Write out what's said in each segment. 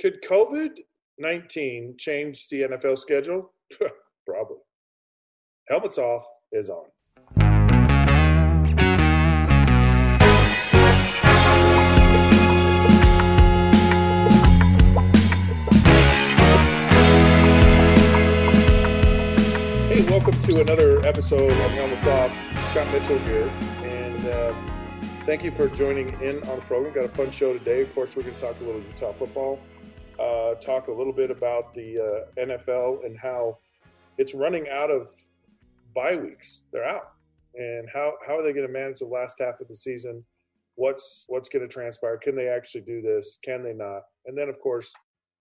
Could COVID 19 change the NFL schedule? Probably. Helmets off is on. Hey, welcome to another episode of Helmets Off. Scott Mitchell here, and uh, thank you for joining in on the program. Got a fun show today. Of course, we're going to talk a little Utah football, uh, talk a little bit about the uh, NFL and how it's running out of bye weeks. They're out, and how how are they going to manage the last half of the season? What's what's going to transpire? Can they actually do this? Can they not? And then, of course,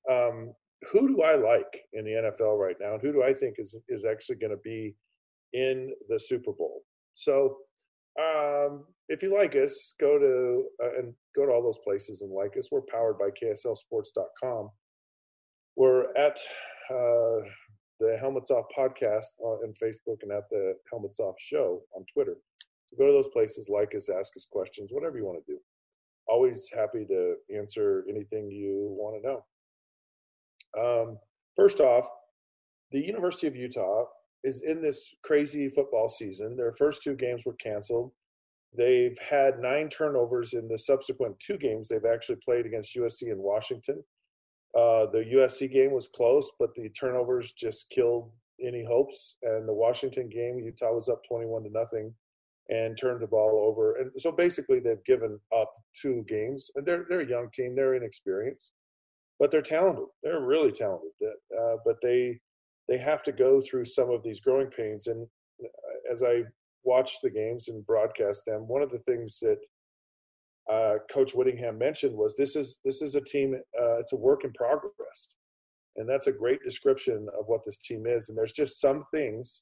um, who do I like in the NFL right now, and who do I think is is actually going to be in the Super Bowl? So, um, if you like us, go to uh, and go to all those places and like us. We're powered by KSLSports.com. We're at uh, the Helmets Off podcast on Facebook and at the Helmets Off show on Twitter. So go to those places, like us, ask us questions, whatever you want to do. Always happy to answer anything you want to know. Um, first off, the University of Utah is in this crazy football season. Their first two games were canceled. They've had nine turnovers in the subsequent two games they've actually played against USC and Washington. Uh, the USC game was close, but the turnovers just killed any hopes. And the Washington game, Utah was up 21 to nothing and turned the ball over. And so basically, they've given up two games. And they're they're a young team, they're inexperienced but they're talented. They're really talented. Uh, but they they have to go through some of these growing pains. And uh, as I watch the games and broadcast them, one of the things that uh, Coach Whittingham mentioned was this is this is a team. Uh, it's a work in progress, and that's a great description of what this team is. And there's just some things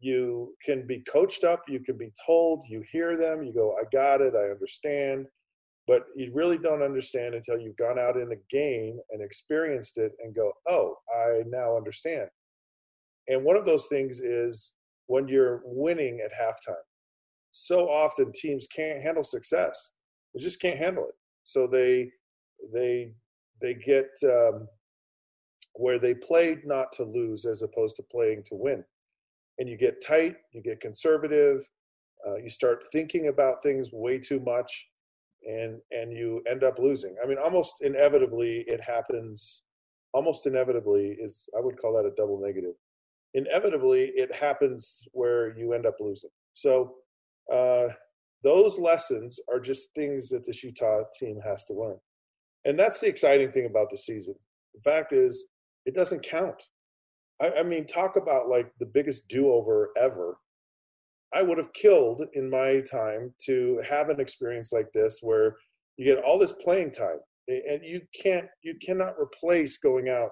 you can be coached up, you can be told, you hear them, you go, I got it, I understand but you really don't understand until you've gone out in a game and experienced it and go, oh, I now understand. And one of those things is when you're winning at halftime. So often teams can't handle success; they just can't handle it. So they they they get um, where they play not to lose as opposed to playing to win, and you get tight, you get conservative, uh, you start thinking about things way too much, and and you end up losing. I mean, almost inevitably it happens. Almost inevitably is I would call that a double negative. Inevitably, it happens where you end up losing. So uh, those lessons are just things that the Utah team has to learn, and that's the exciting thing about the season. The fact is, it doesn't count. I, I mean, talk about like the biggest do-over ever I would have killed in my time to have an experience like this where you get all this playing time and you can't you cannot replace going out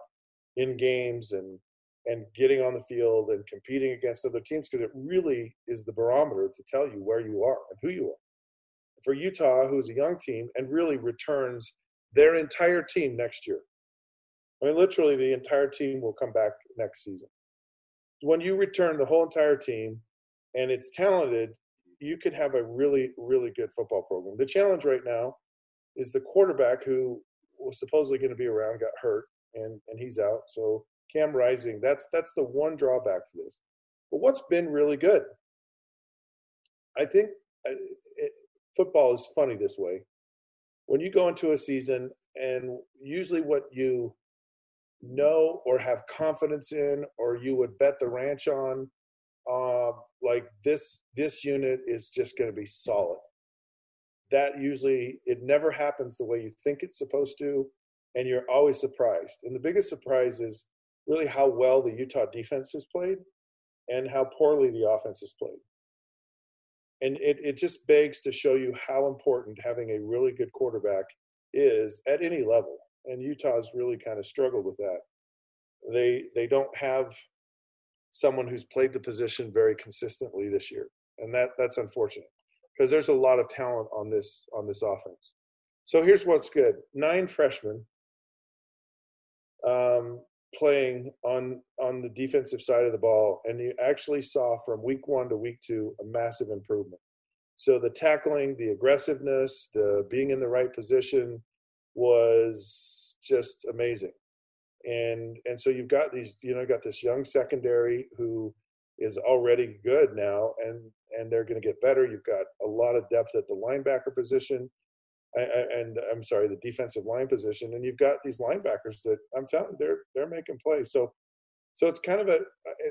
in games and and getting on the field and competing against other teams because it really is the barometer to tell you where you are and who you are. For Utah, who's a young team and really returns their entire team next year. I mean, literally, the entire team will come back next season. When you return the whole entire team, and it's talented, you could have a really, really good football program. The challenge right now is the quarterback who was supposedly going to be around got hurt and, and he's out. So Cam Rising, that's that's the one drawback to this. But what's been really good? I think uh, it, football is funny this way. When you go into a season, and usually what you know or have confidence in, or you would bet the ranch on, uh, like this this unit is just going to be solid that usually it never happens the way you think it's supposed to and you're always surprised and the biggest surprise is really how well the utah defense has played and how poorly the offense has played and it, it just begs to show you how important having a really good quarterback is at any level and Utah's really kind of struggled with that. They they don't have someone who's played the position very consistently this year, and that that's unfortunate because there's a lot of talent on this on this offense. So here's what's good: nine freshmen um, playing on on the defensive side of the ball, and you actually saw from week one to week two a massive improvement. So the tackling, the aggressiveness, the being in the right position was just amazing. And and so you've got these, you know, got this young secondary who is already good now, and and they're going to get better. You've got a lot of depth at the linebacker position and I'm sorry, the defensive line position, and you've got these linebackers that I'm telling you, they're they're making plays. So, so it's kind of a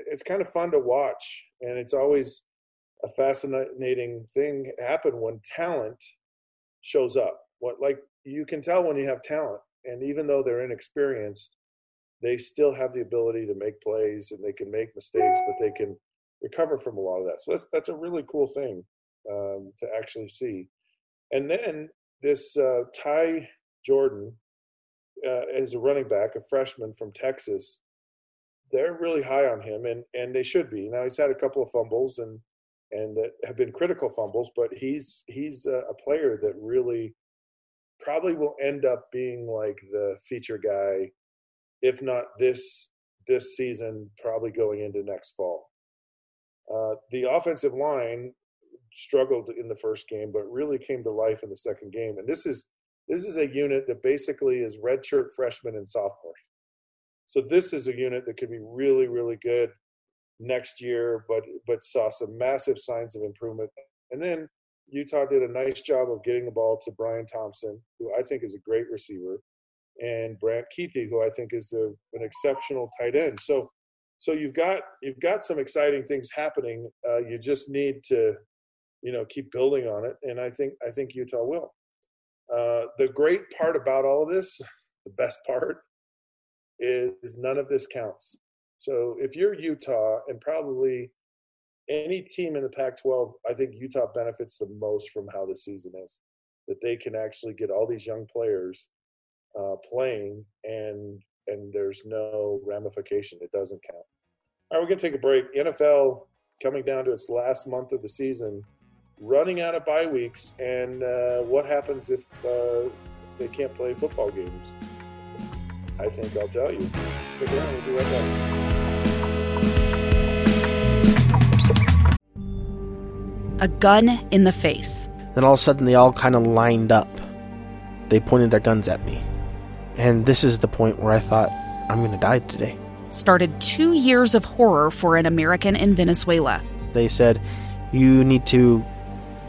it's kind of fun to watch, and it's always a fascinating thing happen when talent shows up. What like you can tell when you have talent, and even though they're inexperienced, they still have the ability to make plays and they can make mistakes, but they can recover from a lot of that. So that's that's a really cool thing um, to actually see. And then this uh, Ty Jordan uh, is a running back, a freshman from Texas. They're really high on him, and and they should be. Now he's had a couple of fumbles and and that have been critical fumbles, but he's he's a, a player that really probably will end up being like the feature guy, if not this this season, probably going into next fall. Uh, the offensive line struggled in the first game, but really came to life in the second game. And this is this is a unit that basically is redshirt freshmen and sophomores. So this is a unit that could be really, really good next year, but but saw some massive signs of improvement. And then Utah did a nice job of getting the ball to Bryan Thompson, who I think is a great receiver, and Brant Kuithe, who I think is a, an exceptional tight end. So so you've got you've got some exciting things happening. Uh, you just need to you know keep building on it and i think i think utah will. Uh, the great part about all of this the best part is none of this counts. So if you're utah and probably any team in the pac 12 i think utah benefits the most from how the season is that they can actually get all these young players uh, playing and and there's no ramification. It doesn't count. All right we're going to take a break. Nfl coming down to its last month of the season running out of bye weeks, and uh, what happens if uh, they can't play football games? I think I'll tell you. Stick around, we'll be right back. A gun in the face. Then all of a sudden, they all kind of lined up. They pointed their guns at me. And this is the point where I thought, I'm going to die today. Started two years of horror for an American in Venezuela. They said, You need to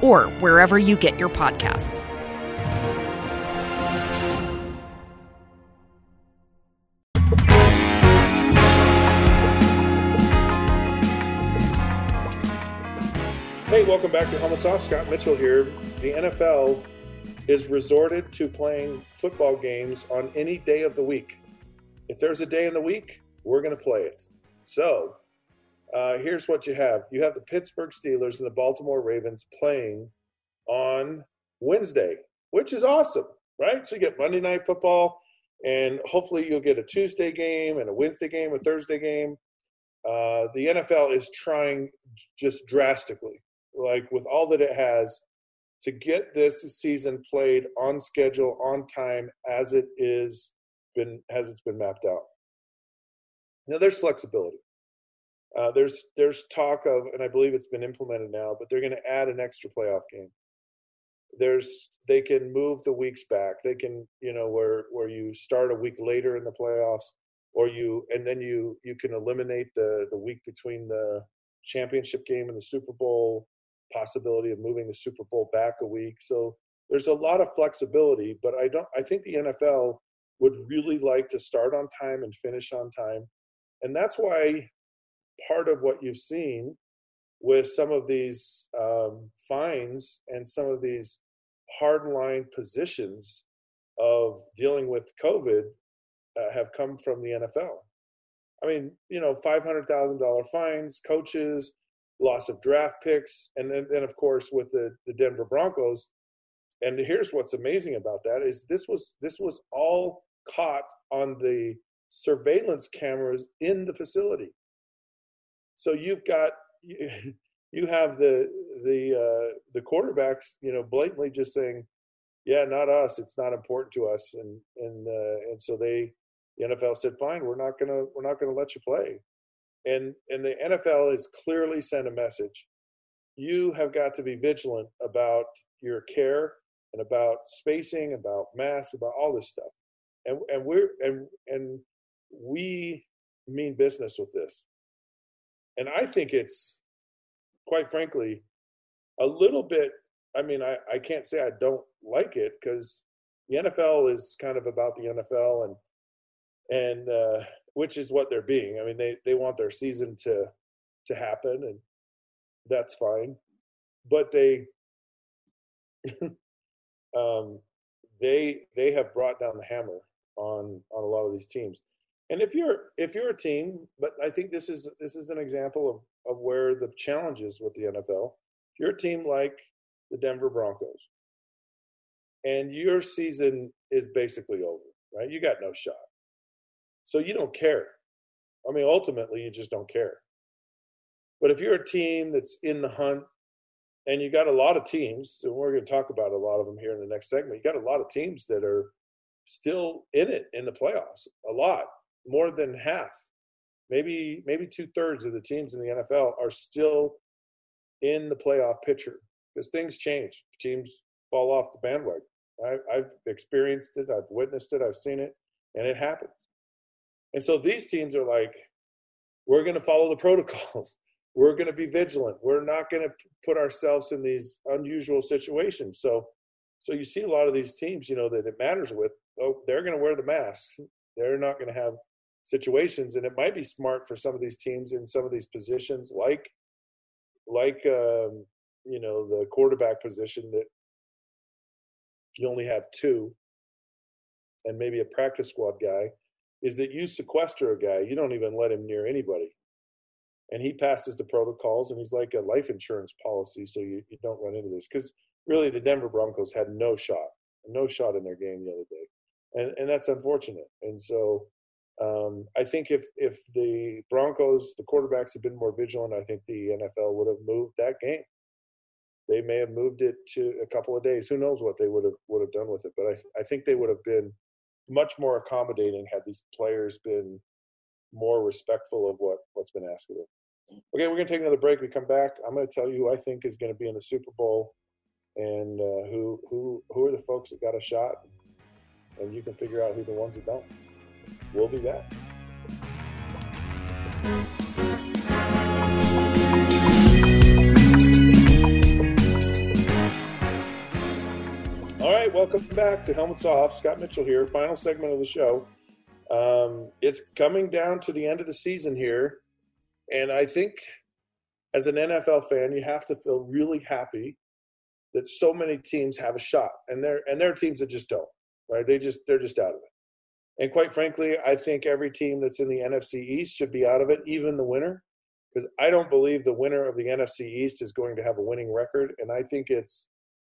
or wherever you get your podcasts. Hey, welcome back to Helmets Off. Scott Mitchell here. The NFL is resorted to playing football games on any day of the week. If there's a day in the week, we're going to play it. So uh, here's what you have you have the Pittsburgh Steelers and the Baltimore Ravens playing on Wednesday, which is awesome, right? So you get Monday Night Football, and hopefully you'll get a Tuesday game and a Wednesday game, a Thursday game. Uh, the NFL is trying just drastically, like with all that it has, to get this season played on schedule, on time, as it is been as it's been mapped out. Now there's flexibility. Uh, there's there's talk of, and I believe it's been implemented now, but they're going to add an extra playoff game. There's they can move the weeks back. They can you know where where you start a week later in the playoffs, or you and then you you can eliminate the the week between the championship game and the Super Bowl. Possibility of moving the Super Bowl back a week. So there's a lot of flexibility, but I don't. I think the NFL would really like to start on time and finish on time. And that's why part of what you've seen with some of these um, fines and some of these hardline positions of dealing with COVID uh, have come from the NFL. I mean, you know, five hundred thousand dollar fines, coaches, loss of draft picks, and then, then of course with the the Denver Broncos. And here's what's amazing about that is this was this was all caught on the surveillance cameras in the facility. So you've got you have the the uh, the quarterbacks, you know, blatantly just saying, "Yeah, not us. It's not important to us," and and uh, and so they the NFL said, "Fine, we're not gonna we're not gonna let you play," and and the NFL has clearly sent a message. You have got to be vigilant about your care and about spacing, about masks, about all this stuff, and and we're and and we mean business with this, and I think it's quite frankly a little bit. I mean, I I can't say I don't like it because the NFL is kind of about the NFL and and uh, which is what they're being. I mean, they they want their season to to happen, and that's fine. But they um, they they have brought down the hammer on on a lot of these teams. And if you're if you're a team, but I think this is this is an example of of where the challenge is with the NFL. If you're a team like the Denver Broncos, and your season is basically over, right? You got no shot. So you don't care. I mean, ultimately, you just don't care. But if you're a team that's in the hunt, and you got a lot of teams, and we're going to talk about a lot of them here in the next segment, you got a lot of teams that are still in it in the playoffs. A lot, more than half, maybe maybe two thirds of the teams in the NFL are still in the playoff picture because things change. Teams fall off the bandwagon. I, I've experienced it. I've witnessed it. I've seen it, and it happens. And so these teams are like, we're going to follow the protocols. We're going to be vigilant. We're not going to put ourselves in these unusual situations. So, so you see a lot of these teams, you know, that it matters with. Oh, they're going to wear the masks. They're not going to have situations, and it might be smart for some of these teams in some of these positions, like, like um, you know, the quarterback position that you only have two, and maybe a practice squad guy is that you sequester a guy, you don't even let him near anybody. And he passes the protocols, and he's like a life insurance policy, so you, you don't run into this. Because really, the Denver Broncos had no shot, no shot in their game the other day, and and that's unfortunate. And so, um, I think if if the Broncos, the quarterbacks, had been more vigilant, I think the NFL would have moved that game. They may have moved it to a couple of days. Who knows what they would have would have done with it? But I I think they would have been much more accommodating had these players been more respectful of what what's been asked of them. Okay, we're to take another break. We come back. I'm to tell you who I think is to be in the Super Bowl, and uh, who who who are the folks that got a shot, and you can figure out who the ones that don't. We'll be back. All right, welcome back to Helmets Off. Scott Mitchell here, final segment of the show. Um, it's coming down to the end of the season here, and I think as an NFL fan, you have to feel really happy that so many teams have a shot, and there and there are teams that just don't. Right? They just they're just out of it. And quite frankly, I think every team that's in the NFC East should be out of it, even the winner, because I don't believe the winner of the NFC East is going to have a winning record, and I think it's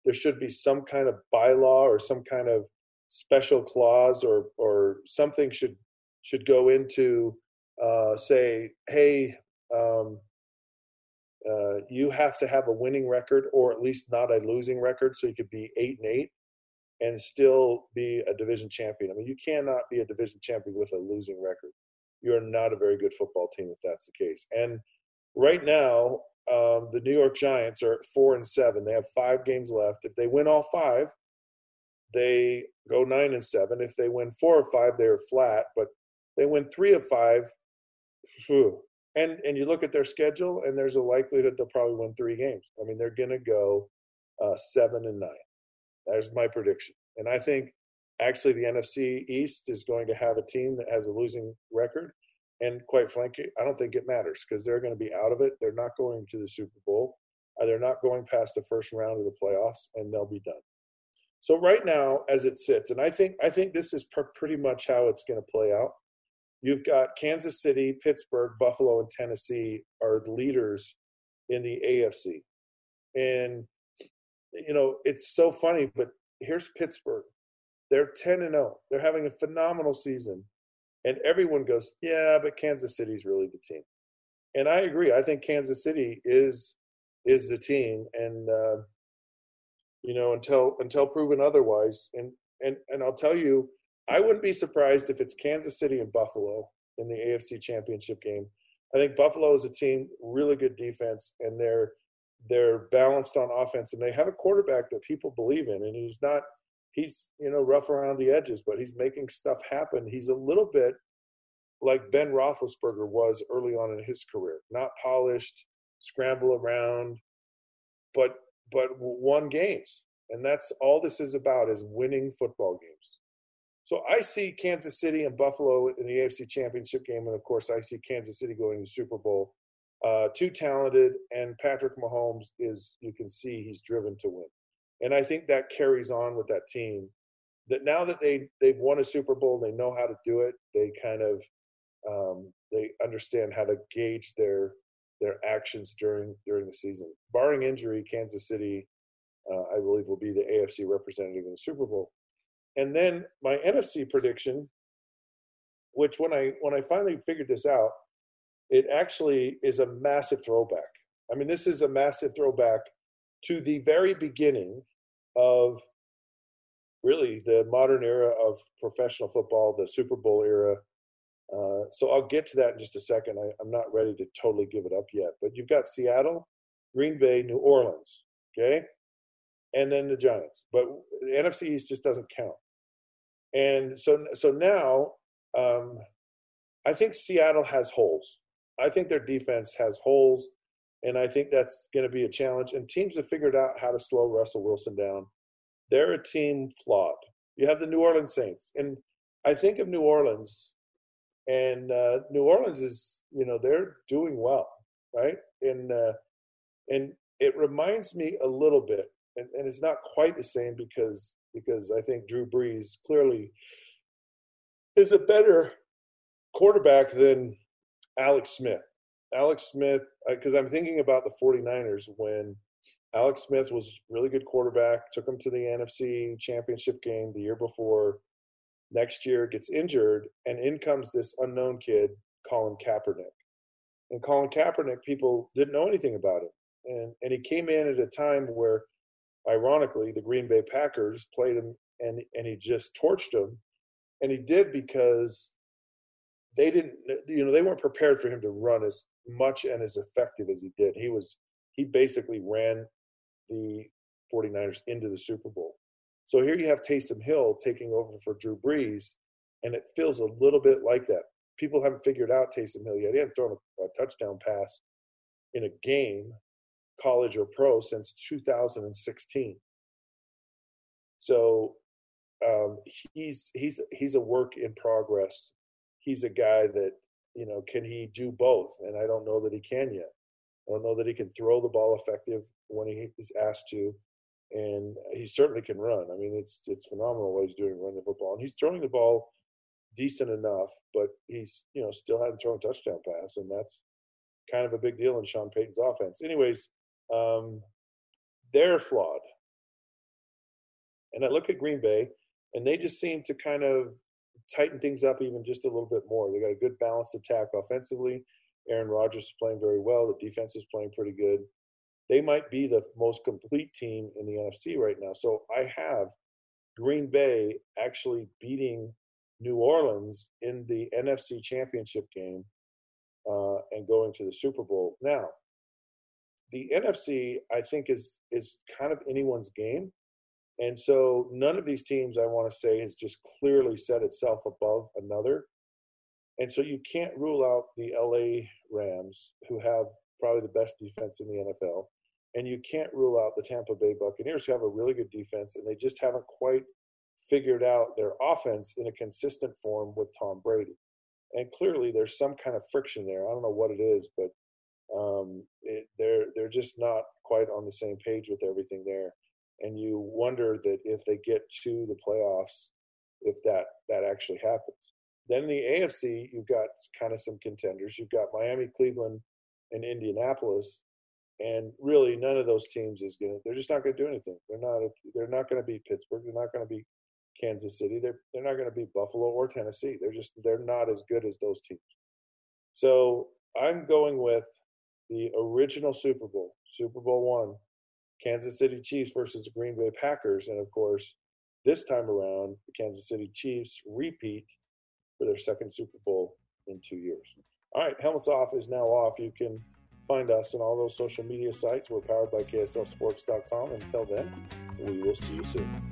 there should be some kind of bylaw or some kind of special clause or or something should should go into uh, say, hey, um, uh, you have to have a winning record or at least not a losing record, so you could be eight and eight and still be a division champion. I mean, you cannot be a division champion with a losing record. You are not a very good football team if that's the case. And right now, um, the New York Giants are at four and seven. They have five games left. If they win all five, they go nine and seven. If they win four or five, they're flat. But they win three of five. Whew. And and you look at their schedule, and there's a likelihood they'll probably win three games. I mean, they're going to go uh, seven and nine. There's my prediction. And I think Actually, the NFC East is going to have a team that has a losing record. And quite frankly, I don't think it matters because they're going to be out of it. They're not going to the Super Bowl. Uh, they're not going past the first round of the playoffs, and they'll be done. So right now, as it sits, and I think I think this is pr- pretty much how it's going to play out. You've got Kansas City, Pittsburgh, Buffalo, and Tennessee are the leaders in the AFC. And you know, it's so funny, but here's Pittsburgh. They're 10 and 0. They're having a phenomenal season. And everyone goes, "Yeah, but Kansas City's really the team." And I agree. I think Kansas City is is the team and uh, you know, until until proven otherwise. And and and I'll tell you, I wouldn't be surprised if it's Kansas City and Buffalo in the AFC Championship game. I think Buffalo is a team, really good defense, and they're they're balanced on offense, and they have a quarterback that people believe in, and he's not he's you know rough around the edges, but he's making stuff happen. He's a little bit like Ben Roethlisberger was early on in his career, not polished, scramble around, but but won games, and that's all this is about is winning football games. So I see Kansas City and Buffalo in the AFC Championship game, and of course I see Kansas City going to the Super Bowl. Uh, too talented, and Patrick Mahomes is you can see he's driven to win, and I think that carries on with that team. That now that they they've won a Super Bowl, they know how to do it. They kind of um, they understand how to gauge their their actions during during the season. Barring injury, Kansas City, uh, I believe, will be the AFC representative in the Super Bowl. And then my NFC prediction, which when I when I finally figured this out, it actually is a massive throwback. I mean, this is a massive throwback to the very beginning of really the modern era of professional football, the Super Bowl era. Uh, so I'll get to that in just a second. I, I'm not ready to totally give it up yet. But you've got Seattle, Green Bay, New Orleans. Okay and then the Giants. But the NFC East just doesn't count. And so so now um, I think Seattle has holes. I think their defense has holes, and I think that's going to be a challenge. And teams have figured out how to slow Russell Wilson down. They're a team flawed. You have the New Orleans Saints, and I think of New Orleans, and uh, New Orleans is you know they're doing well, right? And uh, and it reminds me a little bit and, and it's not quite the same because because I think Drew Brees clearly is a better quarterback than Alex Smith. Alex Smith, uh, because I'm thinking about the 49ers when Alex Smith was really good quarterback, took them to the NFC championship game the year before. Next year gets injured, and in comes this unknown kid, Colin Kaepernick. And Colin Kaepernick, people didn't know anything about him. And, and he came in at a time where ironically, the Green Bay Packers played him and and he just torched them, and he did because they didn't, you know, they weren't prepared for him to run as much and as effective as he did. He was he basically ran the 49ers into the Super Bowl. So here you have Taysom Hill taking over for Drew Brees, and it feels a little bit like that. People haven't figured out Taysom Hill yet. He hasn't thrown a, a touchdown pass in a game college or pro since 2016. So um, he's he's he's a work in progress. He's a guy that you know can he do both, and I don't know that he can yet. I don't know that he can throw the ball effective when he is asked to, and he certainly can run. I mean, it's it's phenomenal what he's doing running the football, and he's throwing the ball decent enough, but he's you know still hadn't thrown a touchdown pass, and that's kind of a big deal in Sean Payton's offense. Anyways, um, they're flawed. And I look at Green Bay, and they just seem to kind of tighten things up even just a little bit more. They got a good balanced attack offensively. Aaron Rodgers is playing very well. The defense is playing pretty good. They might be the most complete team in the NFC right now. So I have Green Bay actually beating New Orleans in the NFC Championship game uh, and going to the Super Bowl. Now, the NFC, I think, is is kind of anyone's game. And so none of these teams, I want to say, has just clearly set itself above another. And so you can't rule out the LA Rams, who have probably the best defense in the NFL. And you can't rule out the Tampa Bay Buccaneers, who have a really good defense, and they just haven't quite figured out their offense in a consistent form with Tom Brady. And clearly, there's some kind of friction there. I don't know what it is, but um, it, they're they're just not quite on the same page with everything there. And you wonder that if they get to the playoffs, if that that actually happens. Then the AFC, you've got kind of some contenders. You've got Miami, Cleveland, and Indianapolis, and really none of those teams is gonna. They're just not going to do anything. They're not. They're not going to beat Pittsburgh. They're not going to be Kansas City. They're they're not going to beat Buffalo or Tennessee. They're just they're not as good as those teams. So I'm going with the original Super Bowl, Super Bowl one, Kansas City Chiefs versus the Green Bay Packers, and of course, this time around, the Kansas City Chiefs repeat for their second Super Bowl in two years. All right, helmets off is now off. You can find us on all those social media sites. We're powered by KSLSports.com. Until then, we will see you soon.